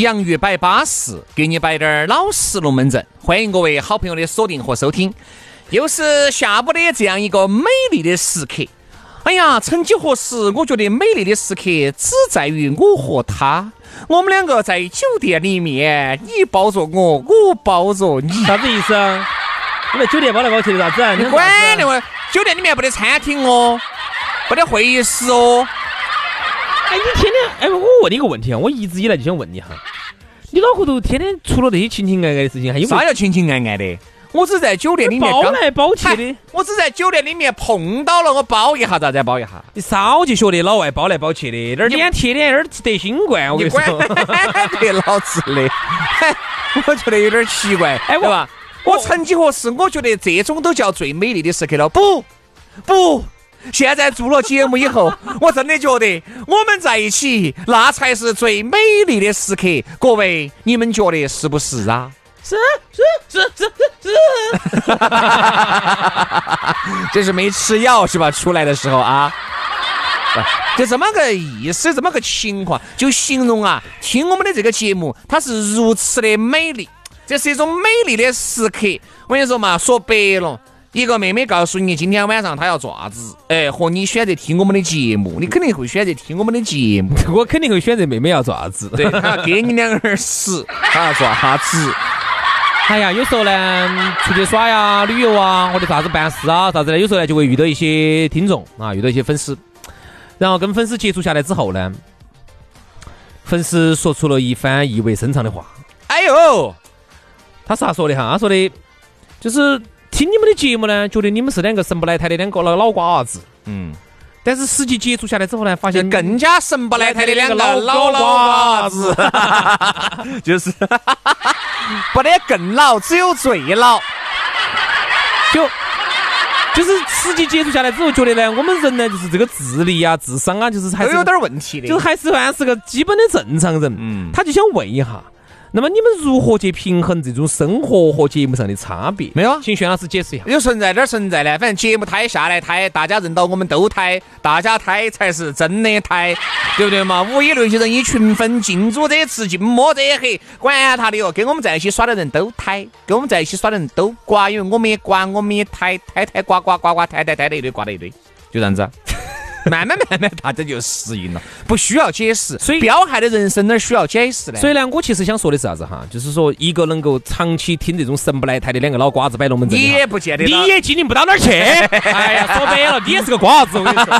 洋芋摆巴适，给你摆点儿老实龙门阵。欢迎各位好朋友的锁定和收听，又是下午的这样一个美丽的时刻。哎呀，曾几何时，我觉得美丽的时刻只在于我和他，我们两个在酒店里面，你抱着我，我抱着你，啥子意思啊？你在酒店包来包去的啥子？你管的我？酒店里面不得餐厅哦，不得会议室哦。哎，你天天哎，我问你一个问题啊，我一直以来就想问你哈，你脑壳头天天除了这些情情爱爱的事情，还有啥叫情情爱爱的？我只在酒店里面包来包去的，我只在酒店里面碰到了，我包一下，咋子包一下？你少去学的老外包来包去的，那脸贴脸，那儿得新冠，我跟你说，得 老子的，我觉得有点奇怪，哎，对吧？我曾几何时，我觉得这种都叫最美丽的时刻了，不，不。现在做了节目以后，我真的觉得我们在一起，那才是最美丽的时刻。各位，你们觉得是不是啊？是是是是是。这是没吃药是吧？出来的时候啊，就这么个意思，这么个情况，就形容啊，听我们的这个节目，它是如此的美丽，这是一种美丽的时刻。我跟你说嘛，说白了。一个妹妹告诉你今天晚上她要做啥子，哎，和你选择听我们的节目，你肯定会选择听我们的节目。我肯定会选择妹妹要做啥子，对，她要给你两耳屎，她要做啥子？哎呀，有时候呢，出去耍呀、旅游啊，或者啥子办事啊、啥子的，有时候呢就会遇到一些听众啊，遇到一些粉丝，然后跟粉丝接触下来之后呢，粉丝说出了一番意味深长的话。哎呦，他啥说的哈？他说的，就是。听你们的节目呢，觉得你们是两个神不来台的两个老老瓜子，嗯，但是实际接触下来之后呢，发现更加神不来台的两个老老瓜子，就是不得更老，只有最老。就就是实际接触下来之后，觉得呢，我们人呢，就是这个智力啊、智商啊，就是还是有点问题的，就还是算是个基本的正常人。嗯，他就想问一下。那么你们如何去平衡这种生活和节目上的差别？没有，请轩老师解释一下。有存在点存在呢，反正节目胎下来胎，大家认到我们都胎，大家胎才是真的胎，对不对嘛？物以类聚，人以群分，近朱者赤，近墨者黑，管他的哟，跟我们在一起耍的人都胎，跟我们在一起耍的人都瓜，因为我们也瓜，我们也胎，胎胎瓜瓜瓜瓜胎胎胎的一堆，瓜的一堆，就这样子。慢慢慢慢，大家就适应了，不需要解释。所以，彪悍的人生哪需要解释呢？所以呢，我其实想说的是啥子哈？就是说，一个能够长期听这种神不来台的两个老瓜子摆龙门阵，你也不见得，你也经营不到哪儿去。哎呀，说白了，你也是个瓜子，我跟你说，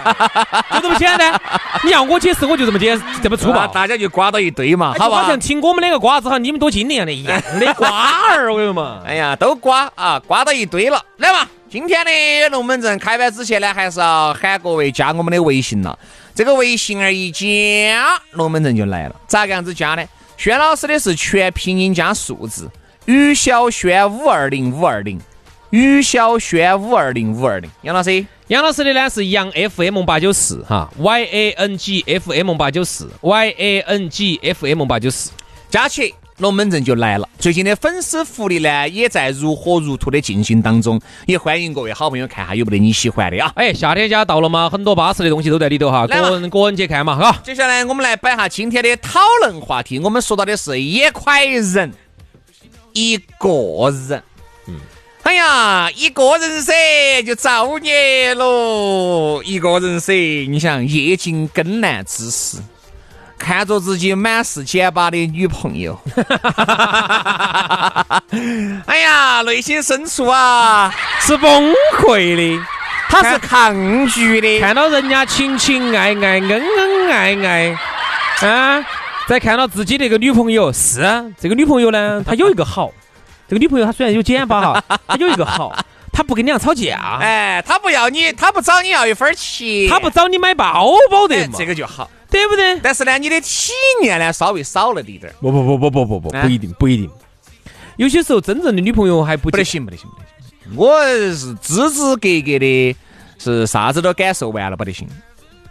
就这么简单。你要我解释，我就这么解，这么粗暴，大家就瓜到一堆嘛，好吧？好像听我们两个瓜子哈，你们多经营的一样的瓜儿，我跟你说嘛。哎呀，都瓜啊，瓜到一堆了，来嘛。今天的龙门阵开摆之前呢，还是要喊各位加我们的微信了。这个微信儿一加，龙门阵就来了。咋个样子加呢？轩老师的是全拼音加数字，于小轩五二零五二零，于小轩五二零五二零。杨老师，杨老师的呢是杨 FM 八九四哈，Y A N G F M 八九四，Y A N G F M 八九四，加起。龙门阵就来了，最近的粉丝福利呢，也在如火如荼的进行当中，也欢迎各位好朋友看下有没得你喜欢的啊！哎，夏天家到了嘛，很多巴适的东西都在里头哈，个人个人去看嘛，哈。接下来我们来摆下今天的讨论话题，我们说到的是一块人，一个人，嗯，哎呀，一个人噻，就造孽喽，一个人噻，你想夜尽更难之时。看着自己满是减巴的女朋友，哎呀，内心深处啊是崩溃的。他是抗拒的。看到人家情情爱爱、恩恩爱爱，啊，再看到自己那个女朋友，是啊这个女朋友呢，她有一个好，这个女朋友她虽然有减巴哈，她有一个好，她不跟你俩吵架，哎，他不要你，他不找你要一分钱，她不找你买包包的哎嘛，这个就好。对不对？但是呢，你的体验呢稍微少了一点儿，不不不不不不不，哎不一定不一定。有些时候真正的女朋友还不不得行，不得行，不得行。我是支支格格的，是啥子都感受完了，不得行，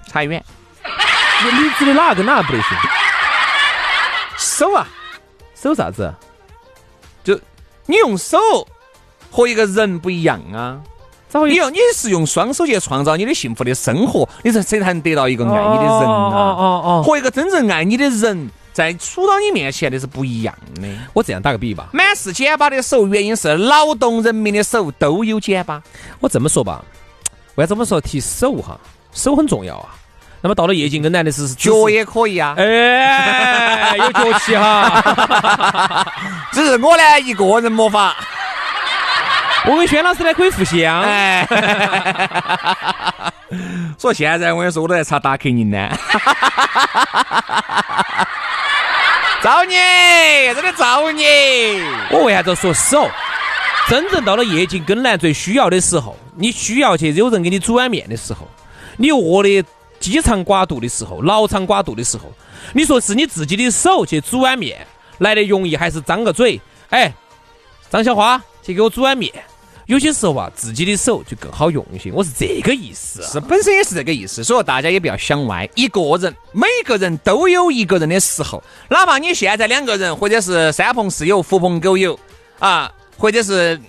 差远。你你指的哪个跟哪个不得行？手啊，手啥子？就你用手和一个人不一样啊。你要你是用双手去创造你的幸福的生活，你才才能得到一个爱你的人哦啊。哦哦，和一个真正爱你的人在处到你面前的是不一样的。我这样打个比喻吧，满是茧巴的手，原因是劳动人民的手都有茧巴。我这么说吧，为啥子我们说提手哈？手很重要啊。那么到了夜静跟男的是脚，也可以啊，哎，有脚气哈。只是我呢一个人没法。我跟轩老师呢可以互相。哎，所以现在我跟你说，我都在查达克宁呢。造你，真的造你！我为啥子说手？真正到了夜景跟男最需要的时候，你需要去有人给你煮碗面的时候，你饿的饥肠寡肚的时候，脑肠寡肚的时候，你说是你自己的手去煮碗面来的容易，还是张个嘴？哎，张小花去给我煮碗面。有些时候啊，自己的手就更好用一些，我是这个意思、啊。是本身也是这个意思，所以说大家也不要想歪。一个人，每个人都有一个人的时候，哪怕你现在两个人，或者是三朋四友、狐朋狗友啊，或者是，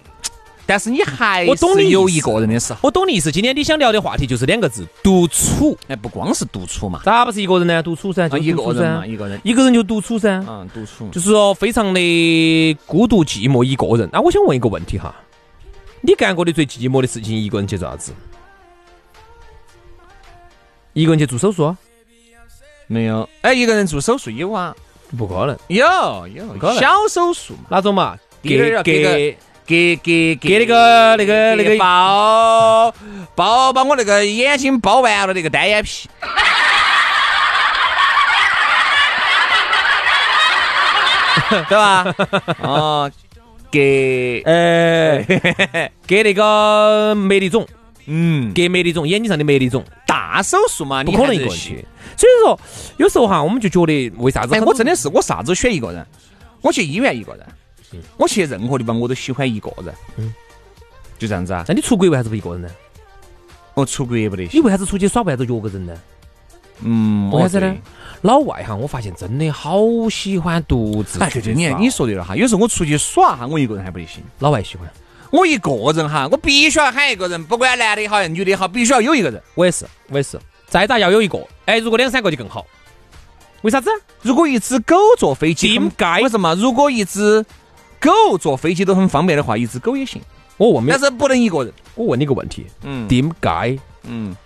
但是你还我懂你有一个人的时候。我懂你意思。今天你想聊的话题就是两个字：独处。哎，不光是独处嘛，咋不是一个人呢？独处噻，就啊一个人嘛，一个人，一个人就独处噻。嗯，独处。就是说非常的孤独寂寞一个人。那我想问一个问题哈，你干过的最寂寞的事情，一个人去做啥子？一个人去做手术啊？没有，哎，一个人做手术有啊，不可能，有有小手术嘛，哪种嘛？给给给给给那个那个那个包包把我那个眼睛包完了那个单眼皮，对吧？哦，给呃 给那个麦粒肿，嗯给麦粒肿，眼睛上的麦粒肿，大手术嘛，不你可能一个人去。所以说，有时候哈，我们就觉得为啥子哎，很多？我真的是我啥子选一个人，我去医院一个人，我去任何地方我都喜欢一个人，嗯就这样子啊。那你出国为啥子不一个人呢？我出国也不得你，为啥子出去耍为啥子约个人呢？嗯，为啥子呢？老外哈，我发现真的好喜欢独自哎，对对，你你说对了哈，有时候我出去耍哈，我一个人还不得行。老外喜欢，我一个人哈，我必须要喊一个人，不管男的也好，女的也好，必须要有一个人。我也是，我也是，再大要有一个，哎，如果两三个就更好。为啥子？如果一只狗坐飞机很，应该为什么？如果一只狗坐飞机都很方便的话，一只狗也行，我问但？是不能一个人。我问你个问题，嗯点解？嗯，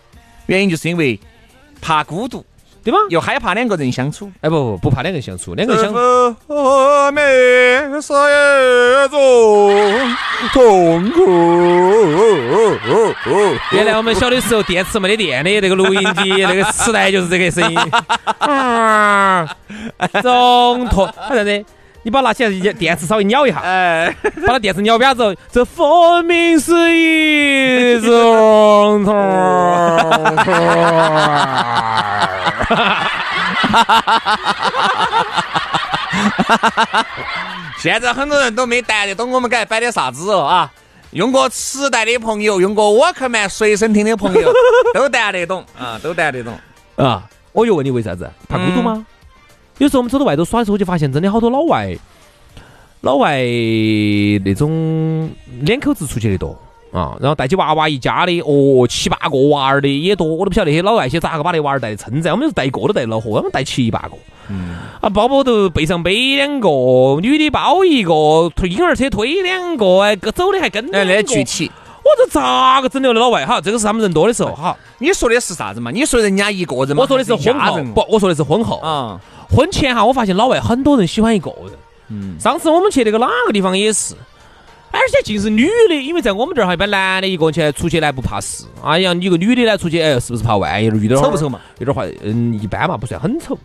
原因就是因为怕孤独，对吧？又害怕两个人相处。哎不不不怕两个人相处，两个人相我们是一种痛苦。原来我们小的时候电池没得电的那个录音机，那个磁带就是这个声音。啊，中痛，好像的，你把它拿起来，电池稍微咬一下，哎，把它电池咬扁之后，这分明是一种痛。现在很多人都没弹得懂我们该摆的啥子哦啊！用过磁带的朋友，用过 Walkman 随身听的朋友，都弹得懂啊，都弹得懂。啊，我就问你为啥子？怕孤独吗？有时候我们走到外头耍的时候，就发现真的好多老外，老外那种两口子出去的多啊，然后带起娃娃一家的，哦，七八个娃儿的也多，我都不晓得那些老外些咋个把那娃儿带的撑着，我们就是带一个都带恼火，他们带七八个。啊，包包头背上背两个，女的包一个，推婴儿车推两个，哎，走的还跟哎，两个那具体，我这咋个整的老外？哈，这个是他们人多的时候。哈，你说的是啥子嘛？你说人家一个人嘛？我说的是婚后，不，我说的是婚后。啊，婚前哈，我发现老外很多人喜欢一个人。嗯，上次我们去那个哪个地方也是，而且尽是女的，因为在我们这儿哈，一般男的一个人去出去呢不怕事。哎呀，你一个女的呢出去，哎，是不是怕万一遇到丑不丑嘛？有点坏，嗯，一般嘛，不算很丑。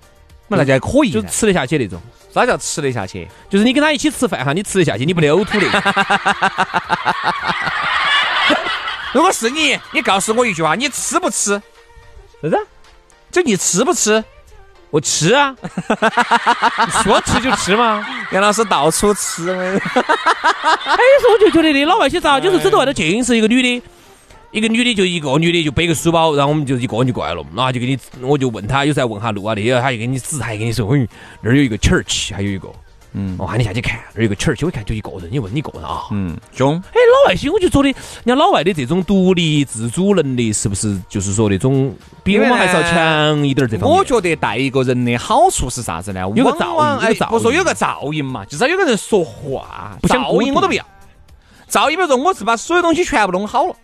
那就还可以，就吃得下去那种。啥叫吃得下去？就是你跟他一起吃饭哈，你吃得下去，你不溜土的。如果是你，你告诉我一句话，你吃不吃？啥子？就你吃不吃？我吃啊！说吃就吃嘛。杨老师到处吃。哎，说我就觉得那老外些咋，就是走到外头尽是一个女的。一个女的就一个女的就背个书包，然后我们就一个人就过来了，然后就给你，我就问他，有时候问下路啊那些，他就给你指，还给你说，嗯，那儿有一个 church，还有一个，嗯，我喊你下去看，那儿有个 church，我一看就一个人，你问你一个人啊，嗯，凶，哎，老外些我就觉得，人家老外的这种独立自主能力，是不是就是说那种比我们还是要强一点这方面？我觉得带一个人的好处是啥子呢？有个噪音，不说有个噪音嘛，至少有个人说话，噪音我都不要，噪音比如说我是把所有东西全部弄好了。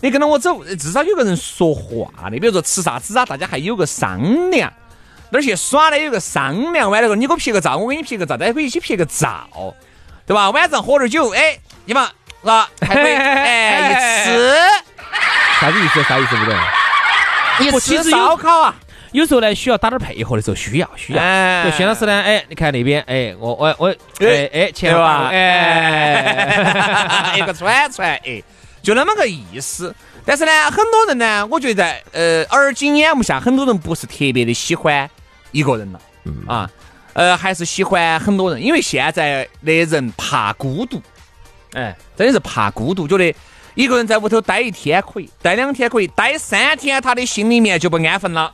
你跟着我走，至少有个人说话的，比如说吃啥子啊，大家还有个商量。哪儿去耍呢？有个商量完了后，你给我拍个照，我给你拍个照，大家可以一起拍个照，对吧？晚上喝点酒，哎，你嘛是吧？还可以哎，一吃啥子意思？啥意思？不懂。一吃烧烤啊，有时候呢需要打点配合的时候，需要需要。就薛老师呢，哎，你看那边，哎，我我我，哎哎，钱吧，哎，一个串串，哎。就那么个意思，但是呢，很多人呢，我觉得，呃，耳今眼目下，很多人不是特别的喜欢一个人了，啊，呃，还是喜欢很多人，因为现在的人怕孤独，哎，真的是怕孤独，觉得一个人在屋头待一天可以，待两天可以，待三天，他的心里面就不安分了。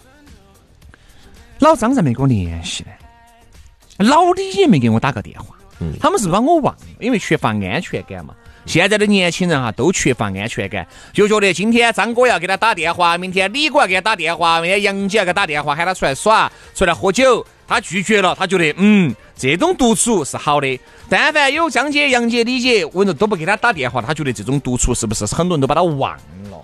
老张咋没跟我联系呢，老李也没给我打个电话，嗯，他们是把我忘了，因为缺乏安全感嘛。现在的年轻人哈都缺乏安全感，就觉得今天张哥要给他打电话，明天李哥要给他打电话，明天杨姐要给他打电话，喊他出来耍，出来喝酒，他拒绝了，他觉得嗯，这种独处是好的。但凡有张姐、杨姐、李姐，我都不给他打电话，他觉得这种独处是不是很多人都把他忘了？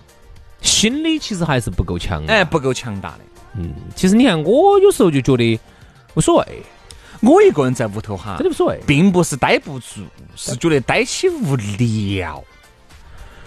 心理其实还是不够强，哎，不够强大的。嗯，其实你看，我有时候就觉得无所谓。我一个人在屋头哈，真的无所谓，并不是待不住，是觉得待起无聊，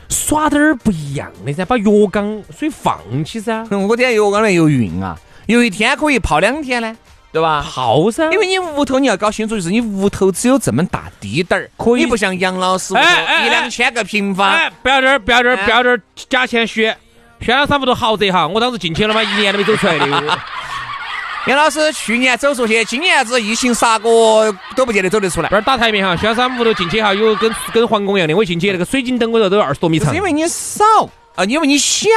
耍点儿不一样的噻，把浴缸水放起噻。我天，浴缸里面游泳啊，有一天可以泡两天呢，对吧？好噻，因为你屋头你要搞清楚，就是你屋头只有这么大滴点儿，可以，你不像杨老师屋头一两千个平方。哎，不要点儿，不要点儿，不要点儿假谦虚。轩老师屋头豪宅哈，我当时进去了嘛，一年都没走出来的。杨老师去年走出去，今年子疫情啥个都不见得走得出来。这儿打台面哈，轩山屋头进去哈，有跟跟皇宫一样的。我进去那个水晶灯，我头都有二十多米长。因为你少啊，因为你小，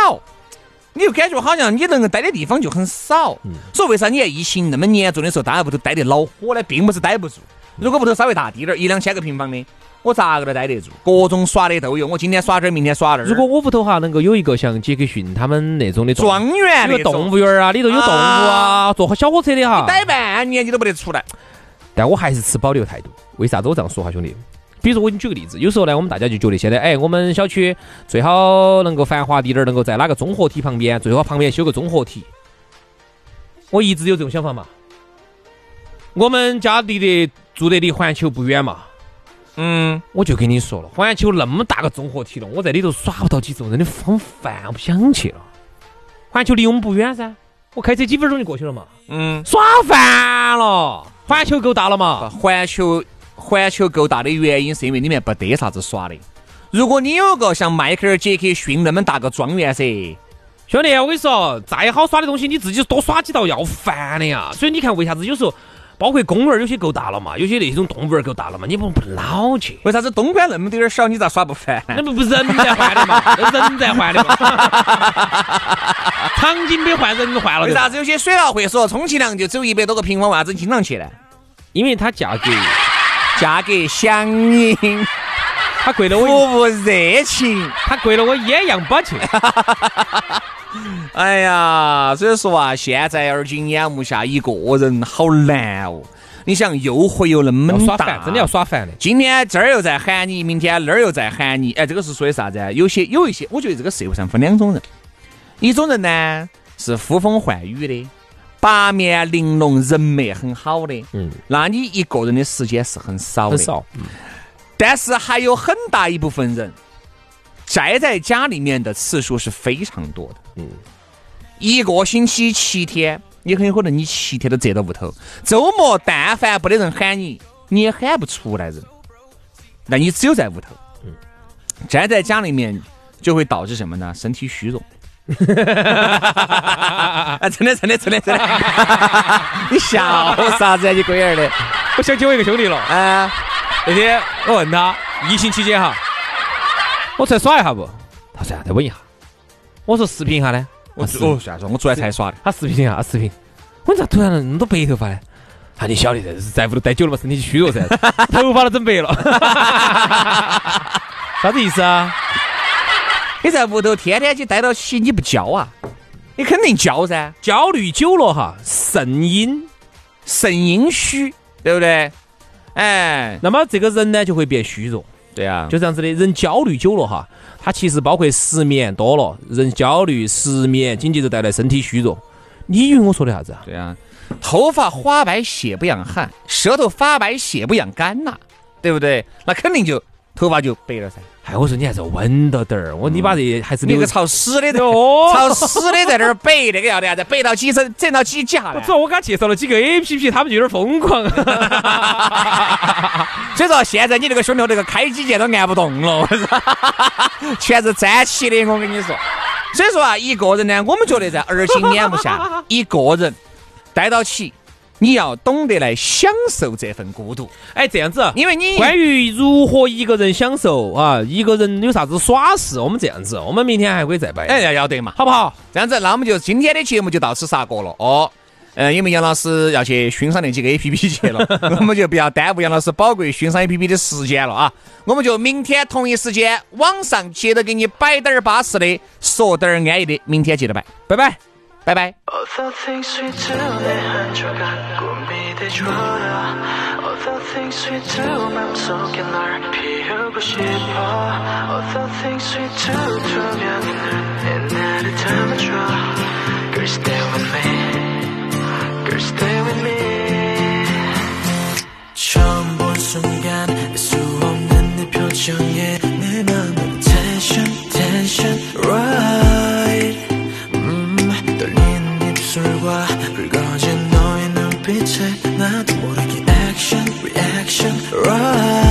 你就感觉好像你能够待的地方就很少。所以为啥你看疫情那么严重的时候，大家屋头待得恼火呢？并不是待不住。如果屋头稍微大滴点儿，一两千个平方的。我咋个都待得住，各种耍的都有。我今天耍这儿，明天耍那儿。如果我屋头哈能够有一个像杰克逊他们那种的庄园，那个动物园啊，里头有动物啊，坐小火车的哈，待半年你都不得出来。但我还是持保留态度。为啥子我这样说哈，兄弟？比如说我给你举个例子，有时候呢，我们大家就觉得现在，哎，我们小区最好能够繁华滴点儿，能够在哪个综合体旁边，最好旁边修个综合体。我一直有这种想法嘛。我们家离的住的离环球不远嘛。嗯，我就跟你说了，环球那么大个综合体了，我在里头耍不到几周，真的很烦，我不想去了。环球离我们不远噻，我开车几分钟就过去了嘛。嗯，耍烦了。环球够大了嘛？环球环球够大的原因是因为里面不得啥子耍的。如果你有个像迈克尔·杰克逊那么大个庄园噻，兄弟，我跟你说，再好耍的东西，你自己多耍几道要烦的呀。所以你看，为啥子有时候？包括公园有些够大了嘛，有些那种动物园够大了嘛，你不不老去？为啥子东莞那么点儿小，你咋耍不烦？那不不人在换的嘛，人在换的嘛。场景被换，人换了。为啥子有些水疗会所充其量就只有一百多个平方，为啥子经常去呢？因为它价格价格相应，他贵了我服务热情，他贵了我一样不去。哎呀，所以说啊，现在而今眼目下一个人好难哦。你想诱惑又那么大要耍烦，，真的要。耍烦的。今天这儿又在喊你，明天那儿又在喊你，哎，这个是说的啥子啊？有些有一些，我觉得这个社会上分两种人，一种人呢是呼风唤雨的，八面玲珑，人脉很好的，嗯，那你一个人的时间是很少的，很少。但是还有很大一部分人宅在家里面的次数是非常多的。嗯，一个星期七天，你很有可能你七天都宅到屋头。周末但凡不得人喊你，你也喊不出来人。那你只有在屋头。嗯，宅在家里面就会导致什么呢？身体虚荣。啊，真的，真的，真的，真的！你笑啥子啊？你龟儿的！我想起我一个兄弟了，啊，那天我问他，疫情期间哈，我出来耍一下不？他说啊，再问一下。我说视频一下呢？我哦，算了，我出来才耍的。他视频一下，他视频。我说咋突然那么多白头发呢？他，你晓得噻，是在屋头待久了嘛，身体虚弱噻，头发都整白了。啥子意思啊？你在屋头天天去待到起，你不焦啊？你肯定焦噻，焦虑久了哈，肾阴。肾阴虚，对不对？哎，那么这个人呢就会变虚弱，对啊，就这样子的。人焦虑久了哈，他其实包括失眠多了，人焦虑、失眠，紧接着带来身体虚弱。你以为我说的啥子啊？对啊，头发花白血不养汗，舌头发白血不养肝呐、对不对？那肯定就头发就白了噻。哎，我说你还是稳到点儿，我你把这还是那个朝死的，哦朝死的在那儿背，那个要的啥子？背到几整，整到几甲呢主？要我给他介绍了几个 A P P，他们就有点疯狂。所以说现在你这个兄弟伙这个开机键都按不动了，全是粘起的，我跟你说。所以说啊，一个人呢，我们觉得在儿青眼目下，一个人待到起，你要懂得来享受这份孤独，哎，这样子，因为你关于如何一个人享受啊，一个人有啥子耍事，我们这样子，我们明天还可以再摆，哎要要得嘛，好不好？这样子，那我们就今天的节目就到此杀过了哦。嗯，因为杨老师要去欣赏那几个 A P P 去了，我们就不要耽误杨老师宝贵欣赏 A P P 的时间了啊！我们就明天同一时间网上接着给你摆点儿巴适的，说点儿安逸的，明天接着摆，拜拜。拜拜。All the things we do 내 한 조각 꿈이 돼줘라 All the things we do 맘속에 널 피우고 싶어 All the things we do 투명한 눈에 나를 담아줘 Girl stay with me Girl stay with me 처음 본 순간 수 없는 네 표정에 내 맘은 tension tension right Right